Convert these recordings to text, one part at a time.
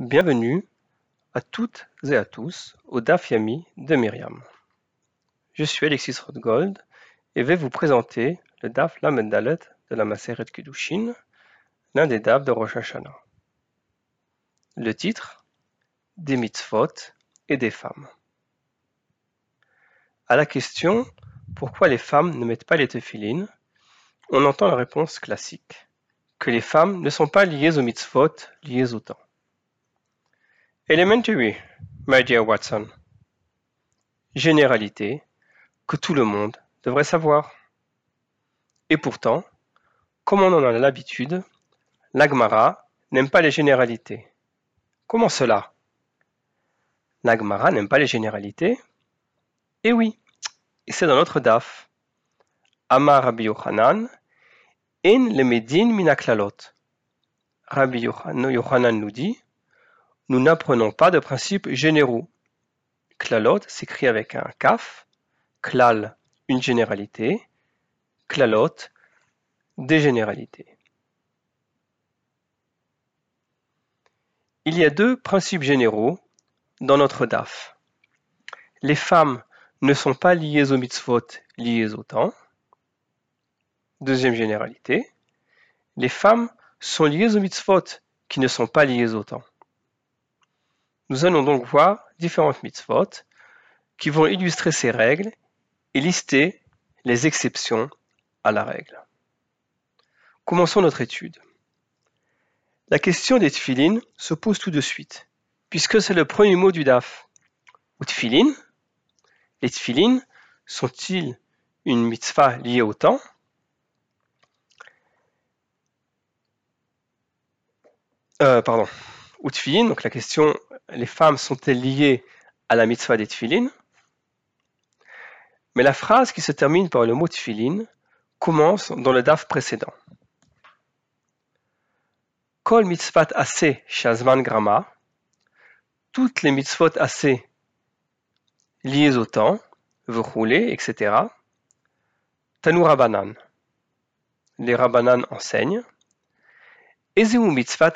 Bienvenue à toutes et à tous au DAF Yami de Myriam. Je suis Alexis Rothgold et vais vous présenter le DAF Lamendalet de la Maseret Kedushin, l'un des DAF de Rosh Hashanah. Le titre Des mitzvot et des femmes. À la question Pourquoi les femmes ne mettent pas les tefilines on entend la réponse classique que les femmes ne sont pas liées aux mitzvot, liées au temps. Elementary, my dear Watson. Généralité que tout le monde devrait savoir. Et pourtant, comme on en a l'habitude, l'Agmara n'aime pas les généralités. Comment cela? L'Agmara n'aime pas les généralités? Eh oui, c'est dans notre DAF. Amar Rabbi Yochanan, En le Medin minaklalot. Rabbi Yochanan nous dit Nous n'apprenons pas de principes généraux. Klalot s'écrit avec un kaf, klal, une généralité, klalot, des généralités. Il y a deux principes généraux dans notre DAF. Les femmes ne sont pas liées aux mitzvot, liées au temps. Deuxième généralité, les femmes sont liées aux mitzvot qui ne sont pas liées au temps. Nous allons donc voir différentes mitzvot qui vont illustrer ces règles et lister les exceptions à la règle. Commençons notre étude. La question des tfilines se pose tout de suite, puisque c'est le premier mot du DAF. Ou tfilin, les tfilines sont-ils une mitzvah liée au temps? Euh, pardon, ou donc la question, les femmes sont-elles liées à la mitzvah des tfilin? Mais la phrase qui se termine par le mot tfilin commence dans le daf précédent. Kol mitzvot assez shazman grama, toutes les mitzvot assez liées au temps, rouler, etc. Tanu Rabanan. Les Rabanan enseignent. mitzvat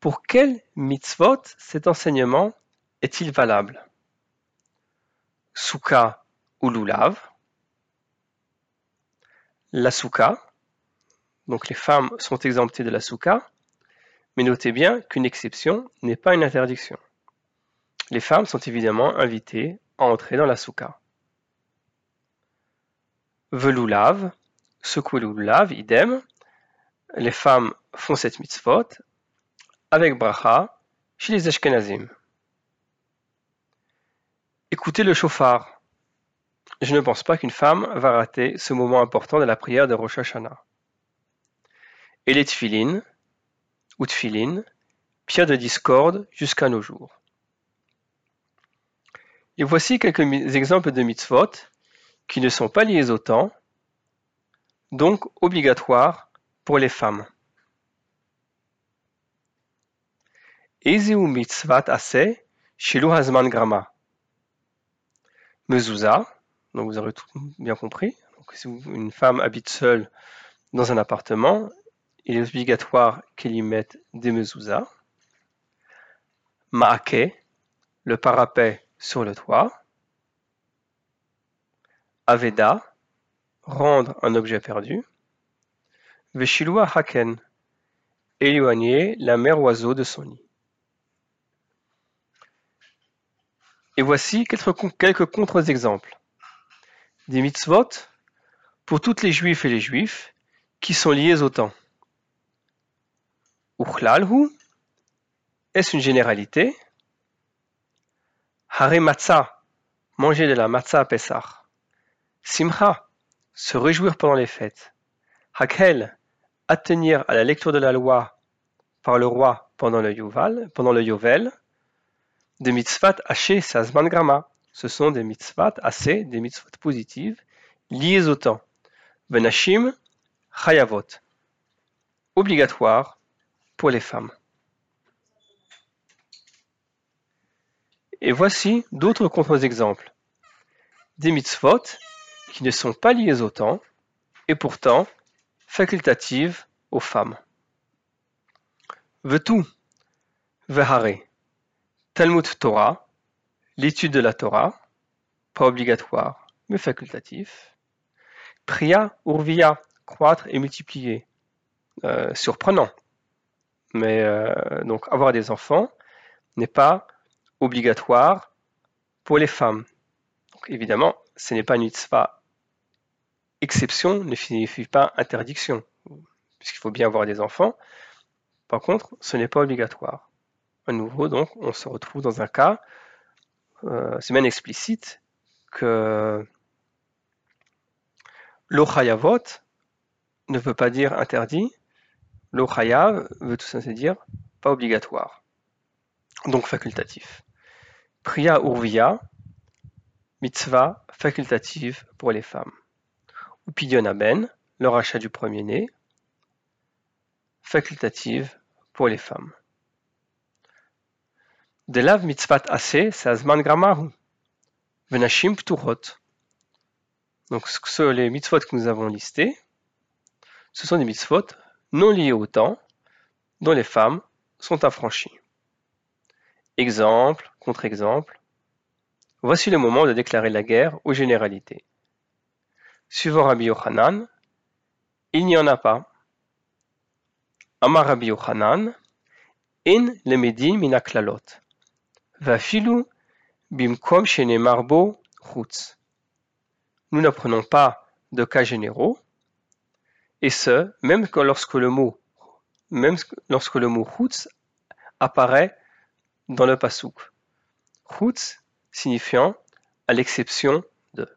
Pour quel mitzvot cet enseignement est-il valable? Souka ou lulav La souka, donc les femmes sont exemptées de la souka, mais notez bien qu'une exception n'est pas une interdiction. Les femmes sont évidemment invitées à entrer dans la souka. Velulav, secouer idem, les femmes font cette mitzvot avec bracha chez les Ashkenazim. Écoutez le chauffard. Je ne pense pas qu'une femme va rater ce moment important de la prière de Rosh Hashanah. Et les tfilin, ou tfilin, pierre de discorde jusqu'à nos jours. Et voici quelques exemples de mitzvot qui ne sont pas liés au temps, donc obligatoires pour les femmes. Ezeu mitzvat assez shilu hazman grama. Mezouza, donc vous aurez tout bien compris. Si une femme habite seule dans un appartement, il est obligatoire qu'elle y mette des mezouza. Maake, le parapet sur le toit. Aveda, rendre un objet perdu. Veshilua Haken, éloigner la mère oiseau de son nid. Et voici quelques contre-exemples. Des mitzvot pour toutes les juifs et les juifs qui sont liés au temps. Uchlalhu, est-ce une généralité Hare matzah, manger de la matzah à Pessah. Simcha, se réjouir pendant les fêtes. Hakel, tenir à la lecture de la loi par le roi pendant le Yovel, pendant le Yovel, des mitzvot hachés grama. Ce sont des mitzvot assez, des mitzvot positives, liées au temps. Benashim, chayavot. Obligatoire pour les femmes. Et voici d'autres contre-exemples. Des mitzvot qui ne sont pas liées au temps, et pourtant facultative aux femmes. Vetu, Vehare, Talmud Torah, l'étude de la Torah, pas obligatoire, mais facultatif. Priya, Urvia, croître et multiplier, euh, surprenant. Mais euh, donc avoir des enfants n'est pas obligatoire pour les femmes. Donc, évidemment, ce n'est pas une mitzvah exception, ne signifie pas interdiction, puisqu'il faut bien avoir des enfants. Par contre, ce n'est pas obligatoire. À nouveau, donc, on se retrouve dans un cas, euh, c'est bien explicite, que l'ochayavot ne veut pas dire interdit, l'ochayav veut tout simplement dire pas obligatoire, donc facultatif. Priya urvia, mitzvah facultative pour les femmes. Ou ben, le rachat du premier-né, facultative pour les femmes. Lav mitzvat assez, c'est azman gramahu. Venashim pturot. Donc, les mitzvot que nous avons listés, ce sont des mitzvot non liés au temps, dont les femmes sont affranchies. Exemple, contre-exemple. Voici le moment de déclarer la guerre aux généralités. Suivant Rabbi Yochanan, il n'y en a pas. Amar Rabbi Yochanan, in lemedin minaklalot. Bimkom chutz. Nous n'apprenons pas de cas généraux, et ce, même lorsque le mot, même lorsque le mot chutz apparaît dans le pasouk. Chutz signifiant à l'exception de.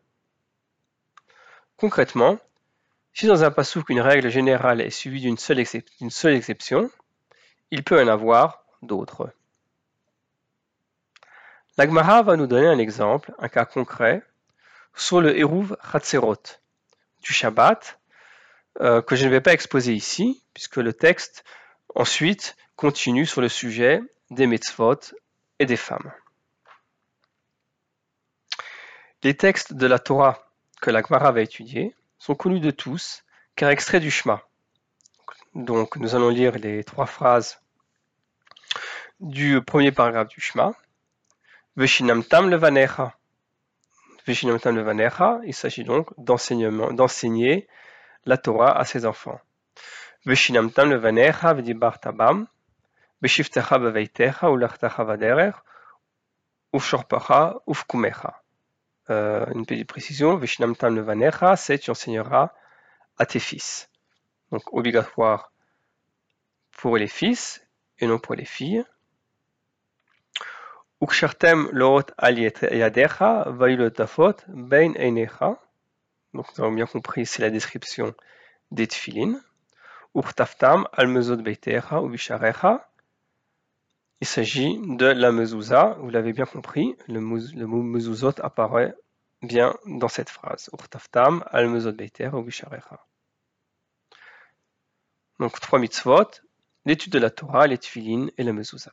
Concrètement, si dans un pasouk une règle générale est suivie d'une seule, exception, il peut en avoir d'autres. L'Agmara va nous donner un exemple, un cas concret, sur le Hérouv Chatzerot du Shabbat, euh, que je ne vais pas exposer ici, puisque le texte ensuite continue sur le sujet des mitzvot et des femmes. Les textes de la Torah que l'Agmara va étudier sont connus de tous, car extraits du Shema. Donc nous allons lire les trois phrases du premier paragraphe du Shema. Veshinamtam levanecha. Veshinamtam levanecha, il s'agit donc d'enseigner la Torah à ses enfants. Veshinamtam levanecha v'dibartabam, beshiftecha beveitecha ulachtecha vaderer, ufshorpacha ufkumecha. Euh, une petite précision, Vishnamtam Levanecha, c'est tu enseigneras à tes fils. Donc obligatoire pour les fils et non pour les filles. Ukshartem Lorot Yadecha, Vailotafot, Bein Einecha. Donc nous avons bien compris, c'est la description des tfilin. Uktaftam Almezot Beitecha ou Bisharecha. Il s'agit de la mezouza, vous l'avez bien compris, le, mot mezuzot apparaît bien dans cette phrase. Urtaftam al mezot beiter ou Donc trois mitzvot, l'étude de la Torah, les tfilin et la mezouza.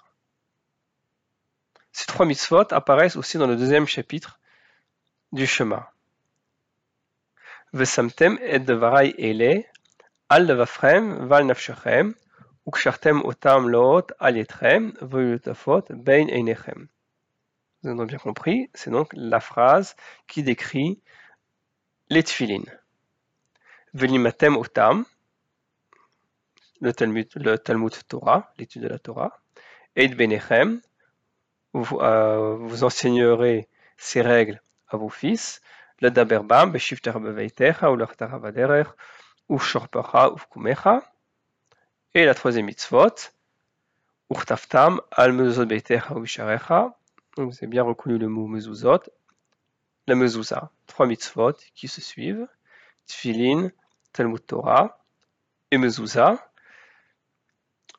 Ces trois mitzvot apparaissent aussi dans le deuxième chapitre du Shema. Vesamtem et devarai ele, al val bein einechem. Vous avez bien compris, c'est donc la phrase qui décrit les tfilin. Velimatem otam, le Talmud, le Talmud Torah, l'étude de la Torah. Eid benechem, vous, euh, vous enseignerez ces règles à vos fils. Le daberbam, ou l'achtar vaderer, ou shorpacha, ou kumecha. Et la troisième mitzvot, Urtaftam al mezuzot beitecha. Donc vous avez bien reconnu le mot mezuzot. La mezuzah, trois mitzvot qui se suivent. Tfilin, Talmud Torah et mezuzah.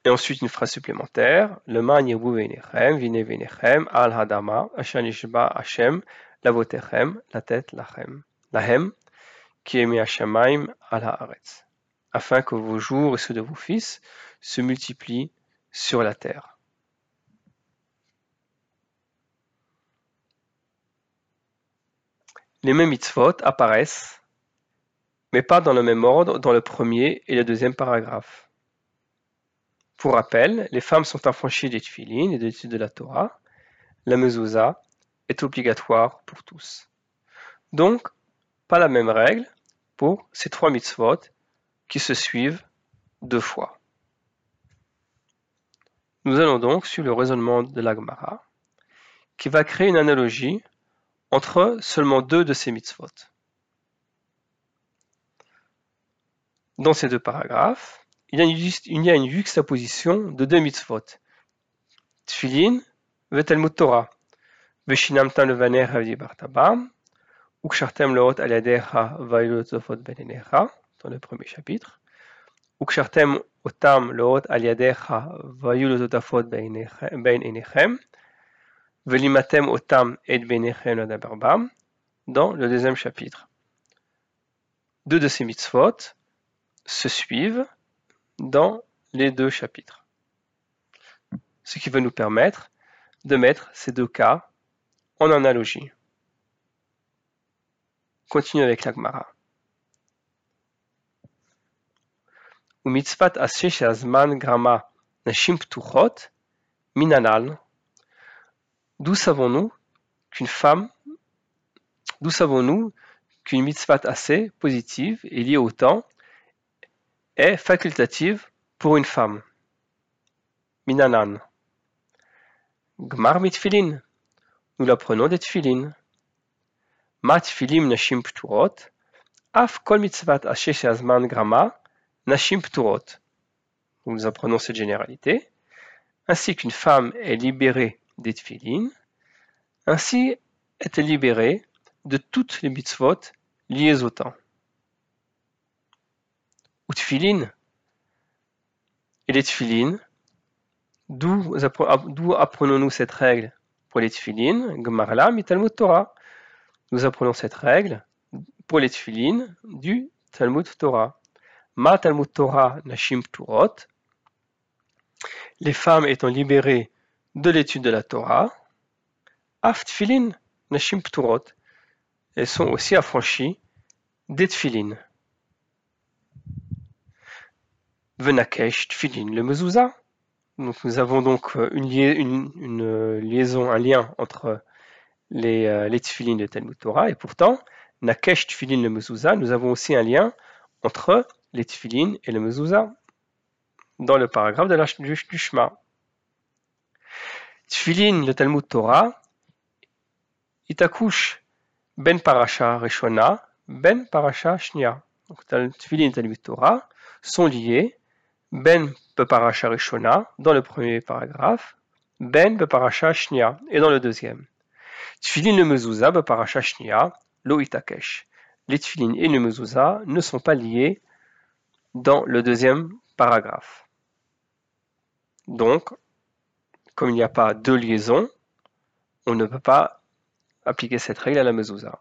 Et ensuite une phrase supplémentaire. Le al hadama, la tête afin que vos jours et ceux de vos fils se multiplient sur la terre. Les mêmes mitzvot apparaissent, mais pas dans le même ordre dans le premier et le deuxième paragraphe. Pour rappel, les femmes sont affranchies des tfilines et des études de la Torah. La mezouza est obligatoire pour tous. Donc, pas la même règle pour ces trois mitzvot qui se suivent deux fois. Nous allons donc sur le raisonnement de l'Agmara, qui va créer une analogie entre seulement deux de ces mitzvot. Dans ces deux paragraphes, il y a une, juxtaposition de deux mitzvot. Tfilin, vetelmut Torah, veshinamtam levaner bartabam, ukshartem leot aliadecha vailotofot benenecha, dans le premier chapitre, ukshartem otam leot aliadecha vailotofot ben enechem, velimatem otam et benechem ladabarbam, dans le deuxième chapitre. Deux de ces mitzvot se suivent dans les deux chapitres. Ce qui va nous permettre de mettre ces deux cas en analogie. Continue avec l'Agmara. mitzvat azman grama nashim ptuchot minanal. D'où savons-nous qu'une femme, d'où savons-nous qu'une mitzvah assez positive est liée au temps est facultative pour une femme. Minanan. Gmar mitfilin. Nous l'apprenons des tfilin. Mat filim nashim pturot. Af kol mitzvat ashesh azman grama nashim pturot. Nous apprenons cette généralité. Ainsi qu'une femme est libérée des tfilin, ainsi est elle libérée de toutes les mitzvot liées au temps ou. Et les tfilin, d'où apprenons-nous cette règle pour les tfilin Gmarla Talmud Torah. Nous apprenons cette règle pour les tfilin du Talmud Torah. Ma Talmud Torah Nashim Turot. Les femmes étant libérées de l'étude de la Torah, Af Tfilin Nashim Turot. Elles sont aussi affranchies des tfilin. Venakesh Tfilin le mezouza. Donc nous avons donc euh, une, euh, liaison, un lien entre les, euh, les de Talmud Torah et pourtant, Nakesh Tfilin le mezouza, nous avons aussi un lien entre les Tfilin et le mezouza dans le paragraphe de la, du, du Shema. Tfilin le Talmud Torah, Itakush ben parasha reshona, ben parasha shnia. Donc Tfilin et Talmud Torah sont liés ben Beparacha Rishona dans le premier paragraphe, Ben Beparacha Shnia et dans le deuxième. Tfilin le mezouza Beparacha Shnia, lo itakesh. Les tfilin et le mezouza ne sont pas liés dans le deuxième paragraphe. Donc, comme il n'y a pas de liaison, on ne peut pas appliquer cette règle à la mezouza.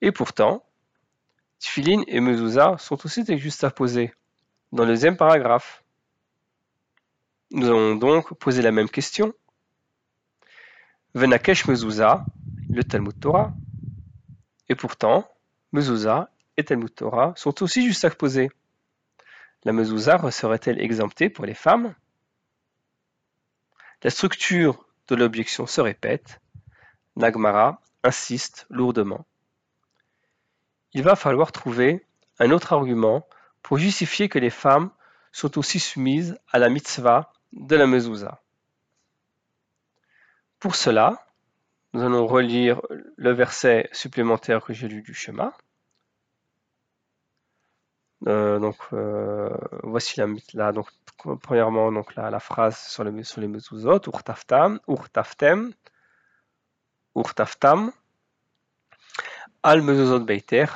Et pourtant, tfilin et mezouza sont aussi juxtaposés dans le deuxième paragraphe. Nous allons donc poser la même question. Venakesh Mezouza, le Talmud Torah. Et pourtant, Mezouza et Talmud Torah sont aussi juste à poser. La Mezouza serait-elle exemptée pour les femmes? La structure de l'objection se répète. Nagmara insiste lourdement. Il va falloir trouver un autre argument pour justifier que les femmes sont aussi soumises à la mitzvah de la mezouza. Pour cela, nous allons relire le verset supplémentaire que j'ai lu du schéma. Euh, donc euh, voici la, donc premièrement donc la, la phrase sur, le, sur les mezuzot urtaftam urtaftem urtaftam al beiter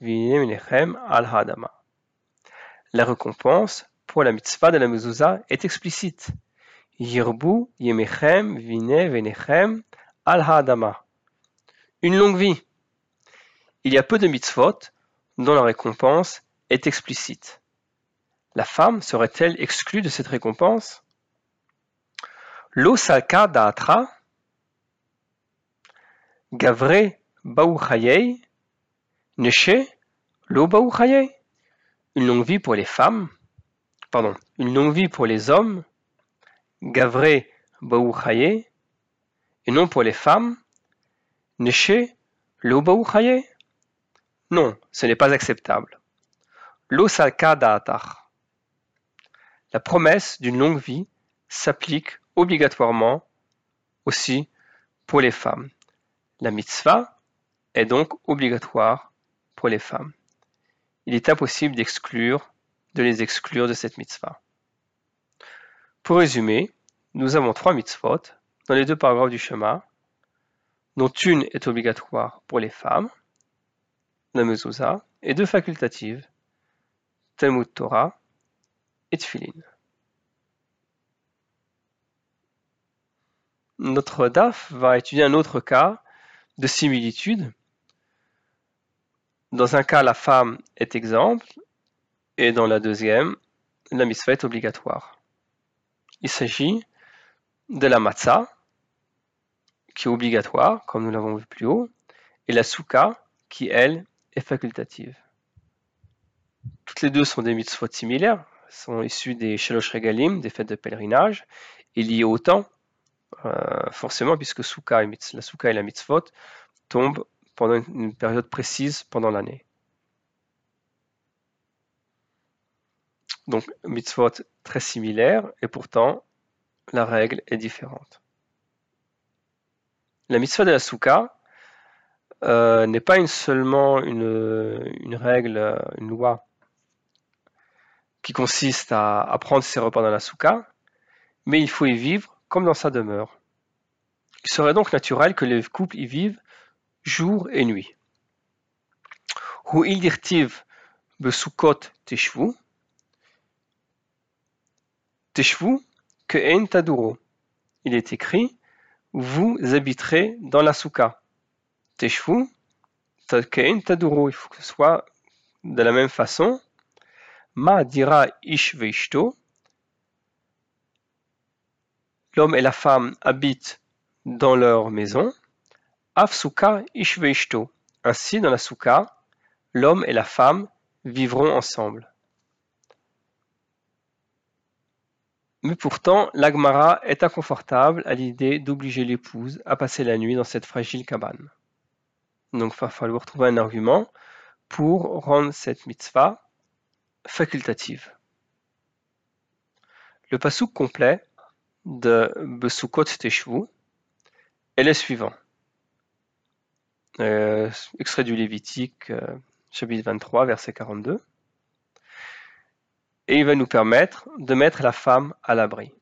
visharecha la récompense pour la mitzvah de la mezouza est explicite. Yirbu al hadama. Une longue vie. Il y a peu de mitzvot dont la récompense est explicite. La femme serait-elle exclue de cette récompense? L'osaka da'atra, gavre Neshe, lo une longue vie pour les femmes, pardon, une longue vie pour les hommes, Gavré Baou et non pour les femmes, Neshe Lo Non, ce n'est pas acceptable. Lo. La promesse d'une longue vie s'applique obligatoirement aussi pour les femmes. La mitzvah est donc obligatoire pour les femmes. Il est impossible d'exclure, de les exclure de cette mitzvah. Pour résumer, nous avons trois mitzvot dans les deux paragraphes du chemin, dont une est obligatoire pour les femmes, la et deux facultatives, Talmud Torah et Tfilin. Notre DAF va étudier un autre cas de similitude. Dans un cas, la femme est exemple, et dans la deuxième, la mitzvah est obligatoire. Il s'agit de la matzah, qui est obligatoire, comme nous l'avons vu plus haut, et la souka, qui, elle, est facultative. Toutes les deux sont des mitzvot similaires, sont issues des shalosh regalim, des fêtes de pèlerinage, et liées au temps, forcément, puisque la souka et la mitzvot tombent pendant une période précise pendant l'année. Donc, mitzvot très similaires, et pourtant, la règle est différente. La mitzvah de la souka euh, n'est pas seulement une, règle, une loi qui consiste à, à prendre ses repas dans la souka, mais il faut y vivre comme dans sa demeure. Il serait donc naturel que les couples y vivent jour et nuit. Hu ildirtiv besukot teshvu. Teshvu que en taduro. Il est écrit vous habiterez dans la souka. Teshvu que en taduro. Il faut que ce soit de la même façon. Ma dira ish veishto l'homme et la femme habitent dans leur maison. Ishveishto. Ainsi, dans la souka, l'homme et la femme vivront ensemble. Mais pourtant, l'Agmara est inconfortable à l'idée d'obliger l'épouse à passer la nuit dans cette fragile cabane. Donc, il va falloir trouver un argument pour rendre cette mitzvah facultative. Le pasouk complet de Besukot Teshvu est le suivant. Euh, extrait du Lévitique, euh, chapitre 23, verset 42. Et il va nous permettre de mettre la femme à l'abri.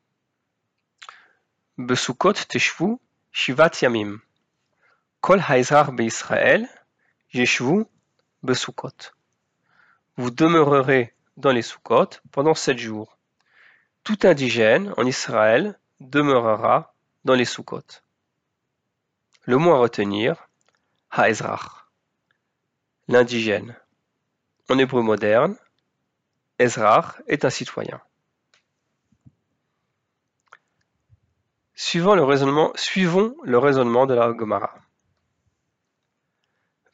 Besukot Teshvu Shivat Yamim. Kol Israël Yeshvu Besukot. Vous demeurerez dans les Sukkot pendant sept jours tout indigène en Israël demeurera dans les Sukkot. Le mot à retenir, Ha'ezrach, l'indigène. En hébreu moderne, Ezrach est un citoyen. Suivons le raisonnement, suivons le raisonnement de la Gemara.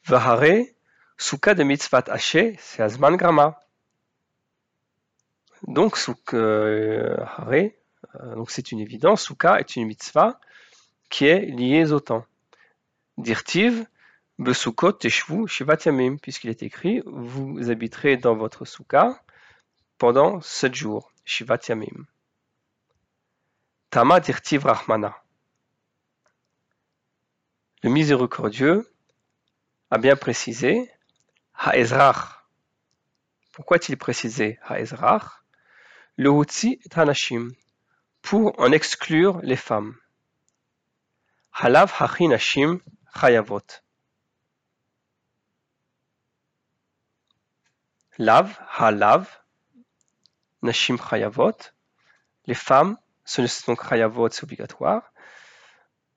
Vahare, Sukkah de mitzvat haché, c'est Azman Grama. Donc, euh, donc c'est une évidence, Souka est une mitzvah qui est liée au temps. Dirtiv, Besukot Teshvu Shivat Yamim, puisqu'il est écrit, vous habiterez dans votre souka pendant sept jours, Shivat Yamim. Tama Dirtiv Rahmana. Le miséricordieux a bien précisé Ha'ezrach. Pourquoi a-t-il précisé Ha'ezrach le Hutsi est Hanashim, pour en exclure les femmes. Halav Hachi Nashim Chayavot. Lav, Halav, Nashim Chayavot. Les femmes, ce ne sont c'est obligatoire.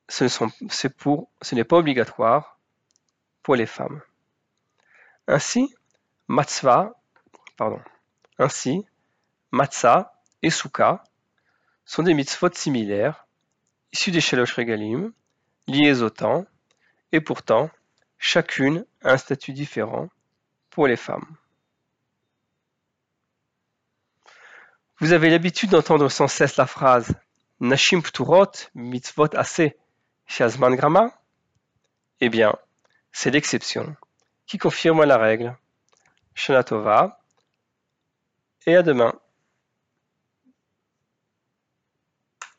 Ce n'est pour, ce n'est pas obligatoire pour les femmes. Ainsi, Matzva, pardon, ainsi, Matzah et Souka sont des mitzvot similaires, issus des Shalosh Regalim, liés au temps, et pourtant, chacune a un statut différent pour les femmes. Vous avez l'habitude d'entendre sans cesse la phrase Nashim pturot mitzvot assez shazman grama Eh bien, c'est l'exception qui confirme la règle. Shana et à demain.